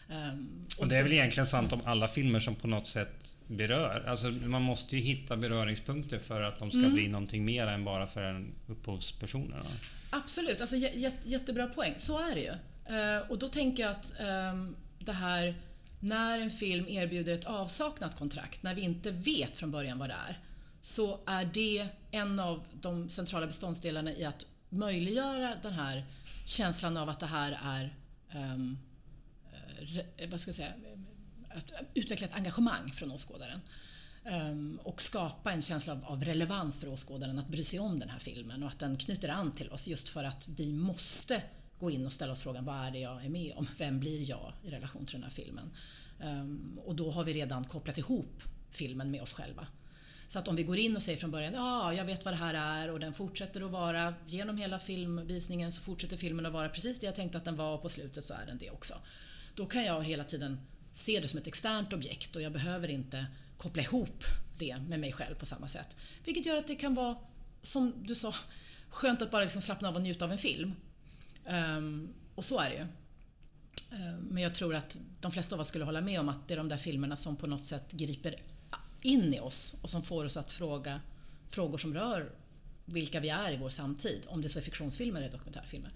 Um, och, och det är väl egentligen sant om alla filmer som på något sätt berör. Alltså man måste ju hitta beröringspunkter för att de ska mm. bli någonting mer än bara för en upphovsperson. Absolut, alltså, jättebra poäng. Så är det ju. Uh, och då tänker jag att um, det här när en film erbjuder ett avsaknat kontrakt, när vi inte vet från början vad det är, så är det en av de centrala beståndsdelarna i att möjliggöra den här känslan av att det här är um, vad ska jag säga, att utveckla ett engagemang från åskådaren. Um, och skapa en känsla av, av, relevans för åskådaren att bry sig om den här filmen och att den knyter an till oss just för att vi måste gå in och ställa oss frågan vad är det jag är med om? Vem blir jag i relation till den här filmen? Um, och då har vi redan kopplat ihop filmen med oss själva. Så att om vi går in och säger från början, ja, ah, jag vet vad det här är och den fortsätter att vara, genom hela filmvisningen så fortsätter filmen att vara precis det jag tänkte att den var och på slutet så är den det också. Då kan jag hela tiden se det som ett externt objekt och jag behöver inte koppla ihop det med mig själv på samma sätt. Vilket gör att det kan vara, som du sa, skönt att bara liksom slappna av och njuta av en film. Um, och så är det ju. Um, men jag tror att de flesta av oss skulle hålla med om att det är de där filmerna som på något sätt griper in i oss och som får oss att fråga frågor som rör vilka vi är i vår samtid. Om det så är fiktionsfilmer eller dokumentärfilmer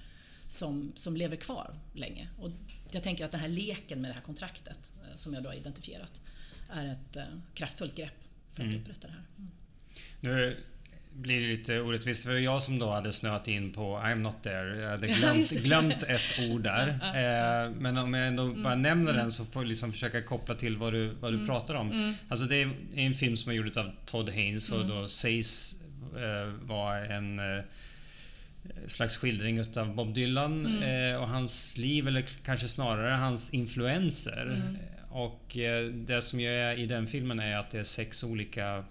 som, som lever kvar länge. Och jag tänker att den här leken med det här kontraktet eh, som jag då har identifierat är ett uh, kraftfullt grepp för att mm. upprätta det här. Mm. Nu blir lite orättvist för jag som då hade snöat in på I'm not there. Jag hade glömt, glömt ett ord där. eh, men om jag ändå bara mm. nämner den mm. så får jag liksom försöka koppla till vad du, vad du mm. pratar om. Mm. Alltså det är en film som är gjord av Todd Haynes och då sägs eh, vara en eh, slags skildring utav Bob Dylan Mm. eh, och hans liv eller kanske snarare hans influenser. Mm. Och eh, det som ju är i den filmen är att det är sex olika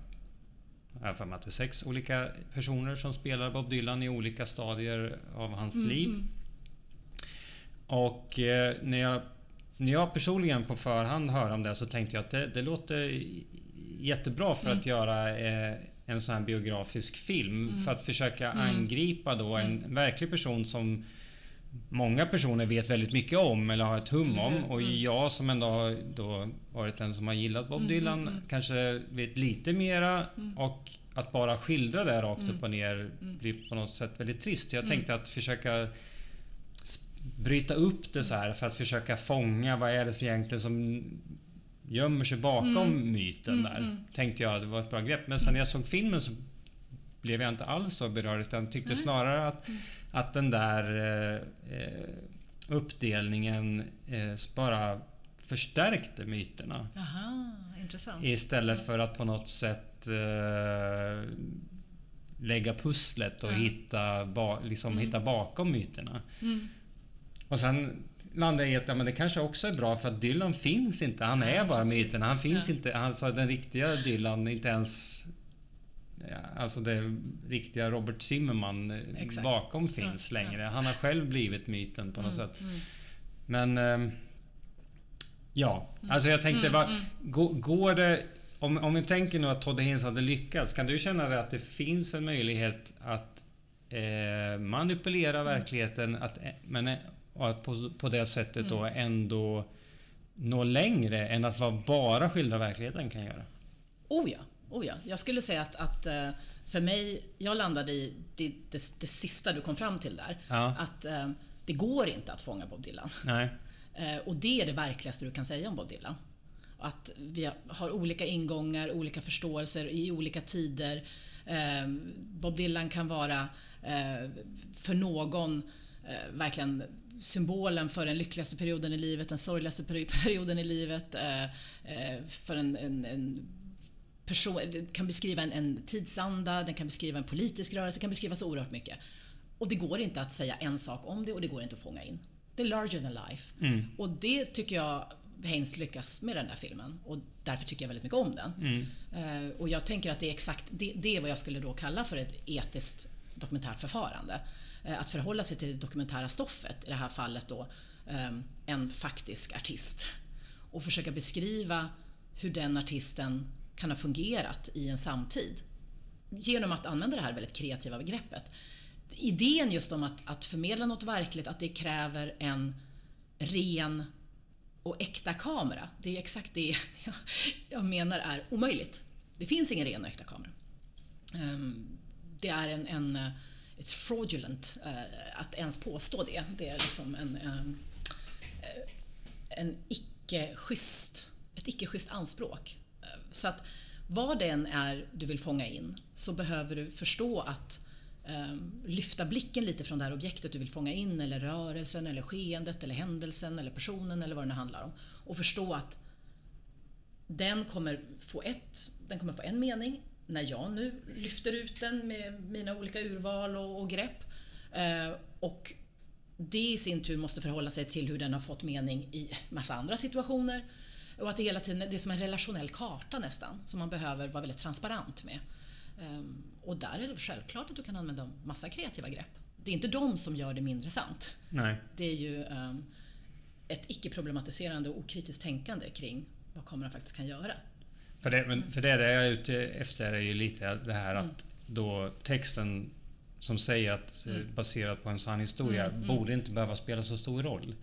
jag för mig att det är sex olika personer som spelar Bob Dylan i olika stadier av hans Mm, liv. mm. Och eh, när, jag, när jag personligen på förhand hörde om det så tänkte jag att det, det låter jättebra för Mm. att göra eh, en sån här biografisk film. Mm. För att försöka Mm. angripa då en verklig person som många personer vet väldigt mycket om eller har ett hum om. hur? Och Mm. jag som ändå har då varit den som har gillat Bob Mm, Dylan mm, mm. kanske vet lite mera. Mm. Och att bara skildra det rakt Mm. upp och ner Mm. blir på något sätt väldigt trist. Jag Mm. tänkte att försöka bryta upp det så här för att försöka fånga vad är det egentligen som gömmer sig bakom Mm. myten Mm, där. mm. Tänkte jag, det var ett bra grepp. Men sen när jag såg filmen så blev jag inte alls så berörd utan tyckte Nej. snarare att, Mm. Att den där eh, eh, uppdelningen eh, bara förstärkte myterna. Aha, intressant. Istället för att på något sätt lägga pusslet och Ja. hitta, ba, liksom Mm. hitta bakom myterna. Mm. Och sen landade jag i att ja, men det kanske också är bra för att Dylan finns inte. Han är Ja, bara precis. myterna. Han finns inte. Alltså den riktiga Dylan, inte ens Alltså det riktiga Robert Zimmerman eh, Exakt. bakom finns Ja, längre. Han har själv blivit myten på något Mm, sätt. mm. Men ehm, Ja, alltså jag tänkte, Mm, mm. gå- går det... Om, om vi tänker nu att Todd Haynes hade lyckats, kan du känna det att det finns en möjlighet att eh, manipulera Mm. verkligheten att, eh, men, eh, och att på, på det sättet då Mm. ändå nå längre än att vad bara skildra verkligheten kan göra? Oh ja, oh ja. Jag skulle säga att, att eh, för mig, jag landade i det, det, det sista du kom fram till där. Ja. Att eh, det går inte att fånga Bob Dylan. Nej. Eh, Och det är det verkligaste du kan säga om Bob Dylan. Att vi har olika ingångar, olika förståelser i olika tider. Eh, Bob Dylan kan vara för någon verkligen symbolen för den lyckligaste perioden i livet, den sorgligaste peri- perioden i livet. För en, en, en person, det kan beskriva en, en tidsanda, den kan beskriva en politisk rörelse, kan beskriva så oerhört mycket. Och det går inte att säga en sak om det och det går inte att fånga in. Det är larger than life. Mm. Och det tycker jag Haynes lyckas med den där filmen. Och därför tycker jag väldigt mycket om den. Mm. Eh, och jag tänker att det är exakt det, det är vad jag skulle då kalla för ett etiskt dokumentärt förfarande. Eh, att förhålla sig till det dokumentära stoffet, i det här fallet då eh, en faktisk artist. Och försöka beskriva hur den artisten kan ha fungerat i en samtid. Genom att använda det här väldigt kreativa begreppet. Idén just om att, att förmedla något verkligt, att det kräver en ren och äkta kamera. Det är exakt det jag, jag menar är omöjligt. Det finns ingen ren och äkta kamera. Ehm, det är en, en eh, it's fraudulent uh, att ens påstå det. Det är liksom en, en, en icke-schysst, ett icke-schysst anspråk. Så att vad det än är du vill fånga in så behöver du förstå att eh, lyfta blicken lite från det här objektet du vill fånga in eller rörelsen eller skeendet eller händelsen eller personen eller vad det nu handlar om. Och förstå att den kommer få ett, den kommer få en mening när jag nu lyfter ut den med mina olika urval och, och grepp. Eh, och det i sin tur måste förhålla sig till hur den har fått mening i massa andra situationer. Och att det hela tiden det är som en relationell karta nästan, som man behöver vara väldigt transparent med. Ehm, och där är det självklart att du kan använda massa kreativa grepp. Det är inte de som gör det mindre sant. Nej. Det är ju ehm, ett icke-problematiserande och okritiskt tänkande kring vad kameran faktiskt kan göra. För det, men för det det jag är ute efter är ju lite det här Mm. att då texten som säger att eh, Mm. baserat på en sann historia Mm, mm. borde inte behöva spela så stor roll.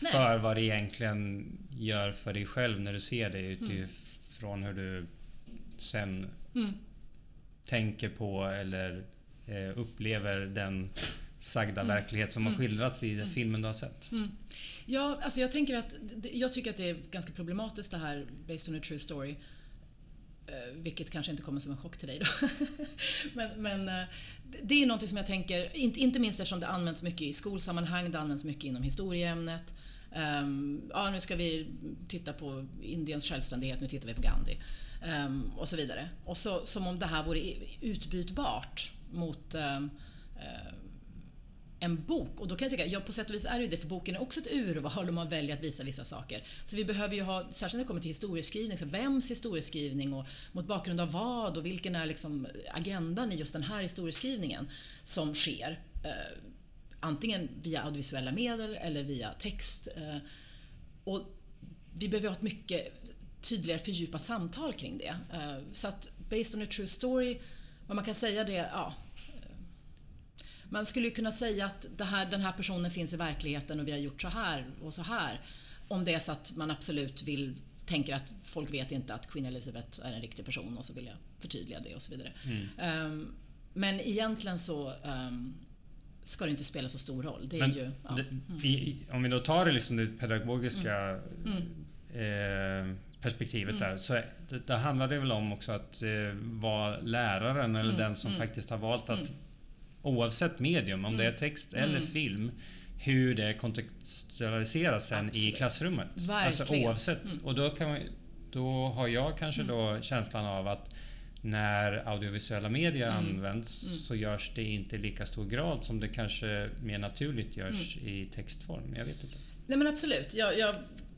Nej. För vad det egentligen gör för dig själv när du ser det Mm. utifrån hur du sen Mm. tänker på eller eh, upplever den sagda verklighet som har Mm. skildrats i den filmen du har sett. Mm. Ja, alltså jag tänker att jag tycker att det är ganska problematiskt det här based on a true story. Eh, vilket kanske inte kommer som en chock till dig då. men men eh, det- är någonting som jag tänker, inte, inte minst eftersom det används mycket i skolsammanhang, det används mycket inom historieämnet. Ehm, ja, nu ska vi titta på Indiens självständighet, nu tittar vi på Gandhi. Ehm, och så vidare. Och så, som om det här vore utbytbart mot ehm, eh, en bok. Och då kan jag tycka, ja på sätt och vis är det ju det, för boken är också ett urval om man väljer att visa vissa saker. Så vi behöver ju ha, särskilt när det kommer till historieskrivning, så vems historieskrivning och mot bakgrund av vad och vilken är liksom agendan i just den här historieskrivningen som sker. Eh, antingen via audiovisuella medel eller via text. Eh, och vi behöver ha ett mycket tydligare fördjupat samtal kring det. Eh, så att based on a true story, vad man kan säga det, ja. Man skulle kunna säga att här, den här personen finns i verkligheten och vi har gjort så här och så här. Om det är så att man absolut vill tänker att folk vet inte att Queen Elizabeth är en riktig person och så vill jag förtydliga det och så vidare. Mm. Um, men egentligen så um, ska det inte spela så stor roll. Det är Men ju, ja. det, i, om vi då tar det, liksom det pedagogiska Mm. eh, perspektivet Mm. där. Så det, det handlar det väl om också att eh, vara läraren eller Mm, den som mm. faktiskt har valt att Mm. Oavsett medium, om det är Mm. text eller Mm. film, hur det kontextualiseras sen i Absolut. klassrummet. Alltså Verkligen. oavsett. Mm. Och då, kan man, då har jag kanske Mm. då känslan av att när audiovisuella medier Mm. används Mm. så görs det inte i lika stor grad som det kanske mer naturligt görs Mm. i textform. Jag vet inte. Nej men absolut. Jag, jag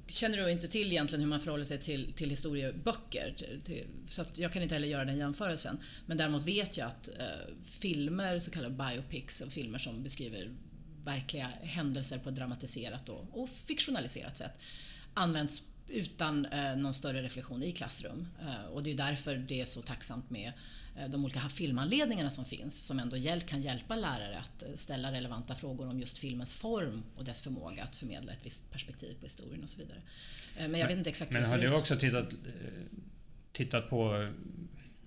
känner du inte till egentligen hur man förhåller sig till, till historieböcker. Till, till, så att jag kan inte heller göra den jämförelsen. Men däremot vet jag att eh, filmer, så kallade biopics, och filmer som beskriver verkliga händelser på ett dramatiserat och, och fiktionaliserat sätt används utan eh, någon större reflektion i klassrum. Eh, och det är därför det är så tacksamt med de olika filmanledningarna som finns som ändå hjälp, kan hjälpa lärare att eh, ställa relevanta frågor om just filmens form och dess förmåga att förmedla ett visst perspektiv på historien och så vidare. Eh, Men jag vet inte exakt Men hur det har ser du också tittat, eh, tittat på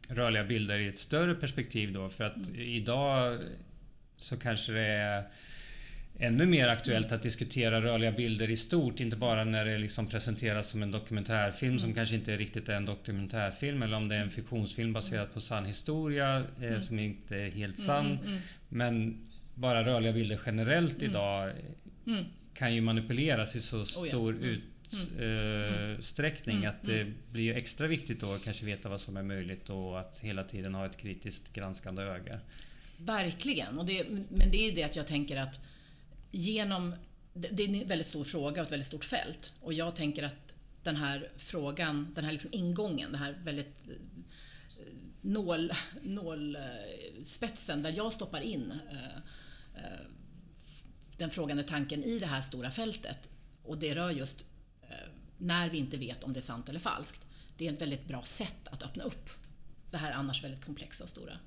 rörliga bilder i ett större perspektiv då? För att Mm. idag så kanske det är ännu mer aktuellt Mm. att diskutera rörliga bilder i stort. Inte bara när det liksom presenteras som en dokumentärfilm som Mm. kanske inte riktigt är en dokumentärfilm. Eller om det är en fiktionsfilm baserad på sann historia eh, som inte är helt sann. Mm, mm, Men bara rörliga bilder generellt Mm. idag mm. kan ju manipuleras i så ja. stor Mm. utsträckning Mm. att det blir ju extra viktigt då att kanske veta vad som är möjligt och att hela tiden ha ett kritiskt granskande öga. Verkligen. Och det, men det är det att jag tänker att genom... Det är en väldigt stor fråga och ett väldigt stort fält. Och jag tänker att den här frågan, den här liksom ingången, den här väldigt eh, nål, nålspetsen eh, där jag stoppar in eh, den frågande tanken i det här stora fältet. Och det rör just när vi inte vet om det är sant eller falskt. Det är ett väldigt bra sätt att öppna upp det här annars väldigt komplexa och stora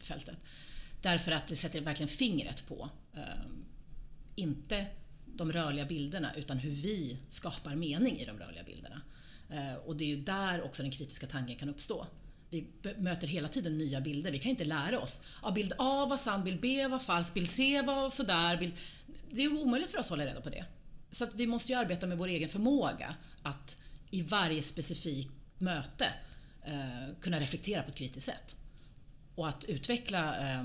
fältet. Därför att det sätter verkligen fingret på, inte de rörliga bilderna, utan hur vi skapar mening i de rörliga bilderna. Eh, och det är ju där också den kritiska tanken kan uppstå. Vi möter hela tiden nya bilder. Vi kan inte lära oss. Ja, bild A var sann, bild B var falsk, bild C var sådär. Bild... Det är omöjligt för oss att hålla reda på det. Så att vi måste ju arbeta med vår egen förmåga att i varje specifikt möte eh, kunna reflektera på ett kritiskt sätt. Och att utveckla eh,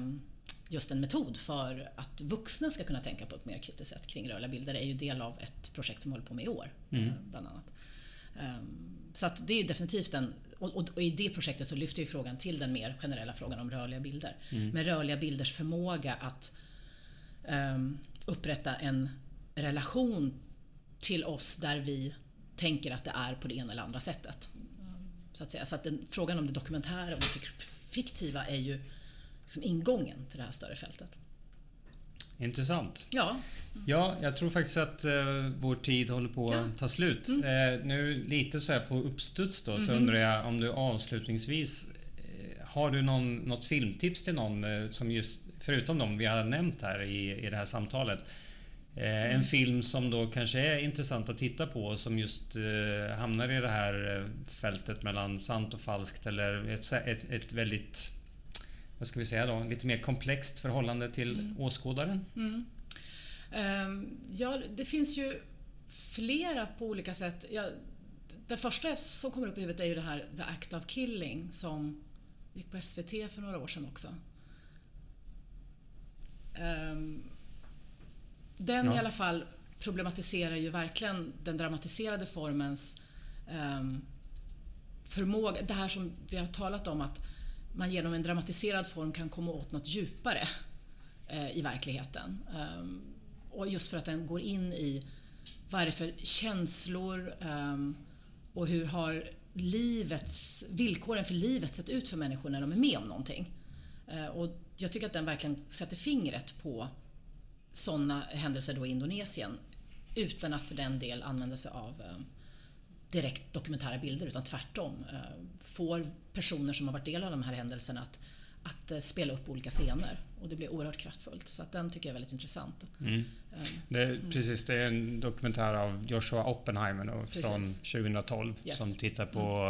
just en metod för att vuxna ska kunna tänka på ett mer kritiskt sätt kring rörliga bilder är ju del av ett projekt som håller på med i år. Mm. Eh, bland annat. Ehm, Så att det är definitivt en... Och, och, och i det projektet så lyfter ju frågan till den mer generella frågan om rörliga bilder. Mm. Med rörliga bilders förmåga att ehm, upprätta en relation till oss där vi tänker att det är på det ena eller andra sättet. Så att säga. Så att den, frågan om det dokumentära och det fik- fiktiva är ju liksom ingången till det här större fältet. Intressant. Ja, Ja, jag tror faktiskt att eh, vår tid håller på Ja. att ta slut. Mm. Eh, nu lite så här på uppstuds då så Mhm. undrar jag om du avslutningsvis eh, har du någon, något filmtips till någon eh, som just förutom de vi har nämnt här i, i det här samtalet. Eh, Mm. En film som då kanske är intressant att titta på som just hamnar i det här fältet mellan sant och falskt eller ett, ett, ett väldigt vad ska vi säga då, lite mer komplext förhållande till Mm. åskådaren. Mm. Ehm, ja, det finns ju flera på olika sätt. Ja, det första som kommer upp i huvudet är ju det här The Act of Killing som gick på SVT för några år sedan också. Ehm, den Ja. i alla fall problematiserar ju verkligen den dramatiserade formens ehm, förmåga. Det här som vi har talat om att man genom en dramatiserad form kan komma åt något djupare. Eh, i verkligheten. Ehm, och just för att den går in i vad är det för känslor ehm, och hur har livets, villkoren för livet sett ut för människor när de är med om någonting. Eh, och jag tycker att den verkligen sätter fingret på sådana händelser då i Indonesien utan att för den del använda sig av ehm, direkt dokumentära bilder utan tvärtom uh, får personer som har varit del av de här händelserna att att eh, spela upp olika scener. Och det blir oerhört kraftfullt. Så att den tycker jag är väldigt intressant. Mm. Um, det, mm. Precis, det är en dokumentär av Joshua Oppenheimer då, från 2012 yes. som tittar på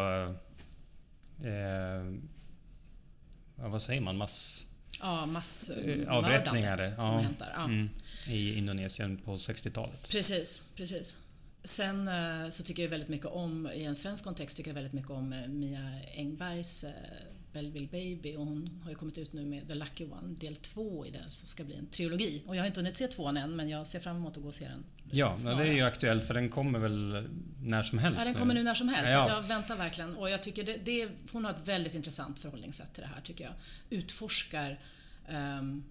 mm. eh, vad säger man? Mass... Ja, mass... Eh, avrättningar ja, ja. Mm, i Indonesien på 60-talet. Precis, precis. Sen eh, så tycker jag väldigt mycket om, i en svensk kontext, tycker jag väldigt mycket om Mia Engbergs Belleville Baby och hon har ju kommit ut nu med The Lucky One del två i det som ska bli en trilogi. Och jag har inte hunnit se tvåan än men jag ser fram emot att gå och se den. Ja, men det är ju aktuellt för den kommer väl när som helst? Ja, den kommer nu när som helst. Ja. Så jag väntar verkligen. Och jag tycker det, det, hon har ett väldigt intressant förhållningssätt till det här tycker jag. Utforskar um,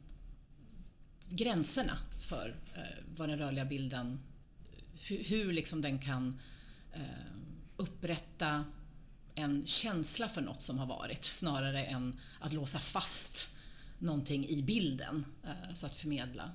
gränserna för uh, vad den rörliga bilden, hur, hur liksom den kan uh, upprätta en känsla för något som har varit snarare än att låsa fast någonting i bilden. Eh, så att förmedla.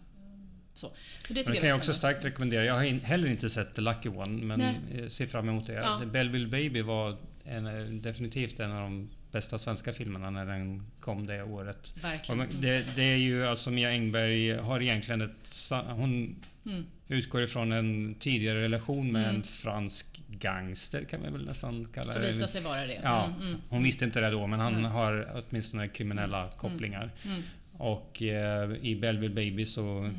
Så, så det, det kan jag också starkt rekommendera. Jag har heller inte sett The Lucky One men Nej. ser fram emot det. Ja. Belleville Baby var en, definitivt en av de bästa svenska filmerna när den kom det året. Verkligen. Det, det, är ju alltså Mia Engberg har egentligen ett... Hon mm. utgår ifrån en tidigare relation med mm. en fransk gangster kan man väl nästan kalla det. Som visar sig vara det. Ja, mm, mm. Hon visste inte det då men han mm. har åtminstone kriminella mm, kopplingar. Och eh, i Belleville Baby så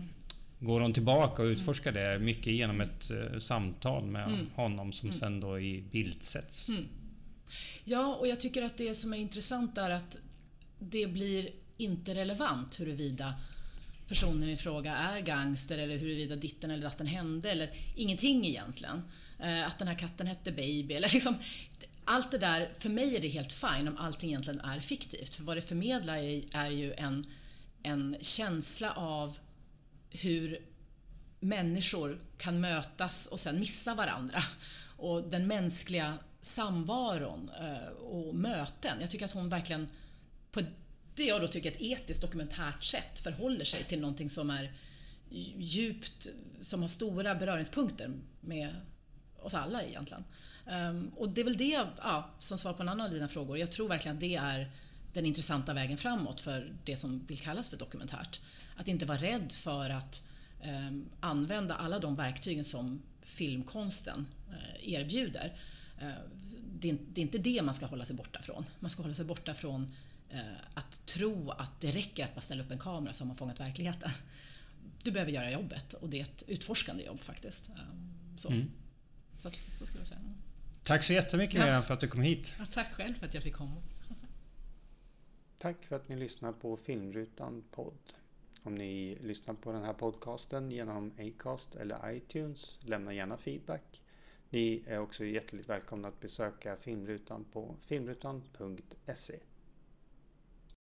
går hon tillbaka och utforskar det mycket genom ett uh, samtal med honom som sen då i bild sätts. Ja, och jag tycker att det som är intressant är att det blir inte relevant huruvida personen i fråga är gangster eller huruvida ditten eller datten hände eller ingenting egentligen. Eh, att den här katten hette Baby eller liksom allt det där, för mig är det helt fine om allting egentligen är fiktivt. För vad det förmedlar är, ju en, en känsla av hur människor kan mötas och sen missa varandra. Och den mänskliga samvaron eh, och möten. Jag tycker att hon verkligen på det jag då tycker är ett etiskt dokumentärt sätt förhåller sig till någonting som är djupt, som har stora beröringspunkter med oss alla egentligen. Um, och det är väl det, ja, som svar på en annan av dina frågor, jag tror verkligen att det är den intressanta vägen framåt för det som vill kallas för dokumentärt. Att inte vara rädd för att um, använda alla de verktygen som filmkonsten uh, erbjuder. Uh, det, är, det är inte det man ska hålla sig borta från. Man ska hålla sig borta från att tro att det räcker att bara ställa upp en kamera så har man fångat verkligheten. Du behöver göra jobbet och det är ett utforskande jobb faktiskt. Så. Mm. Så, så skulle jag säga. Tack så jättemycket ja. för att du kom hit. Ja, tack själv för att jag fick komma. Tack för att ni lyssnar på Filmrutan podd. Om ni lyssnar på den här podcasten genom Acast eller iTunes, lämna gärna feedback. Ni är också hjärtligt välkomna att besöka Filmrutan på filmrutan.se.